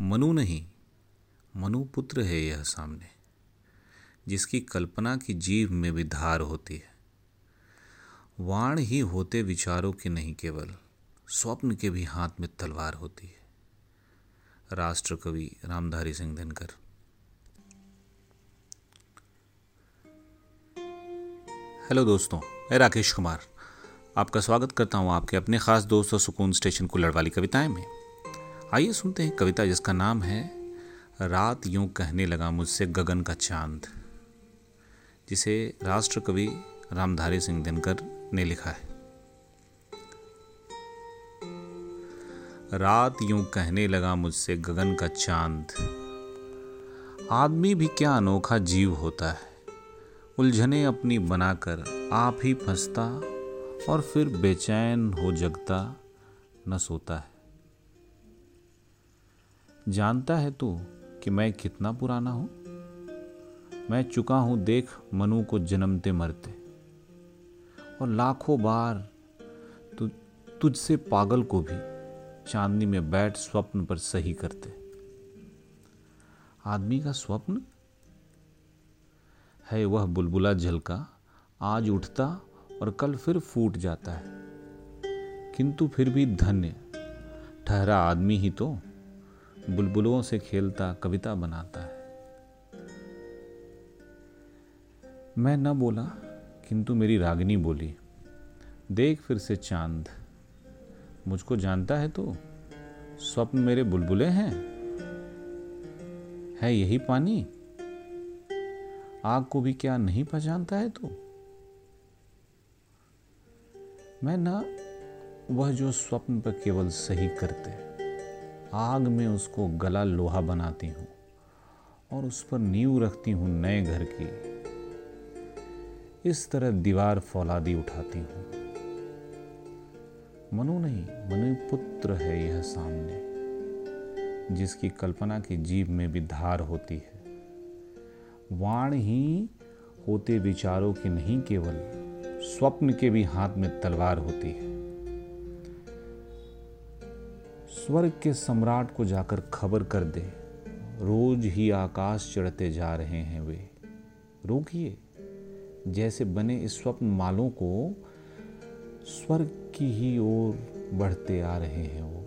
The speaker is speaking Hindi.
मनु नहीं मनुपुत्र है यह सामने, जिसकी कल्पना की जीव में भी धार होती है। वाण ही होते विचारों के नहीं केवल, स्वप्न के भी हाथ में तलवार होती है। राष्ट्र कवि रामधारी सिंह दिनकर हेलो दोस्तों, मैं राकेश कुमार। आपका स्वागत करता हूँ आपके अपने खास दोस्त और सुकून स्टेशन कुल्लड़ वाली कविताएँ में। आइए सुनते हैं कविता जिसका नाम है, रात यूँ कहने लगा मुझसे गगन का चाँद जिसे राष्ट्र कवि रामधारी सिंह दिनकर ने लिखा है। रात यूँ कहने लगा मुझसे गगन का चाँद आदमी भी क्या अनोखा जीव होता है। उलझने अपनी बनाकर आप ही फंसता और फिर बेचैन हो जगता, न सोता है। जानता है तू कि मैं कितना पुराना हूँ? मैं चुका हूँ देख मनु को जन्मते मरते। और लाखों बार तु, तुझसे पागल को भी चांदनी में बैठ स्वप्न पर सही करते। आदमी का स्वप्न? है वह बुलबुला झलका, आज उठता और कल फिर फूट जाता है। किंतु फिर भी धन्य, ठहरा आदमी ही तो। बुलबुलों से खेलता, कविता बनाता है। मैं न बोला, किंतु मेरी रागनी बोली, देख फिर से चाँद। मुझको जानता है तो? स्वप्न मेरे बुलबुले हैं। है यही पानी? आग को भी क्या नहीं पहचानता है तू? मैं ना, वह जो स्वप्न पर केवल सही करते। आग में उसको गला लोहा बनाती हूँ और उस पर नींव रखती हूँ नए घर की। इस तरह दीवार फौलादी उठाती हूँ। मनु नहीं, मनु पुत्र है यह सामने, जिसकी कल्पना की जीव में भी धार होती है। वाण ही होते विचारों की नहीं केवल, स्वप्न के भी हाथ में तलवार होती है। स्वर्ग के सम्राट को जाकर खबर कर दे। रोज ही आकाश चढ़ते जा रहे हैं वे। रोकिए। जैसे बने इस स्वप्न मालों को, स्वर्ग की ही ओर बढ़ते आ रहे हैं वो।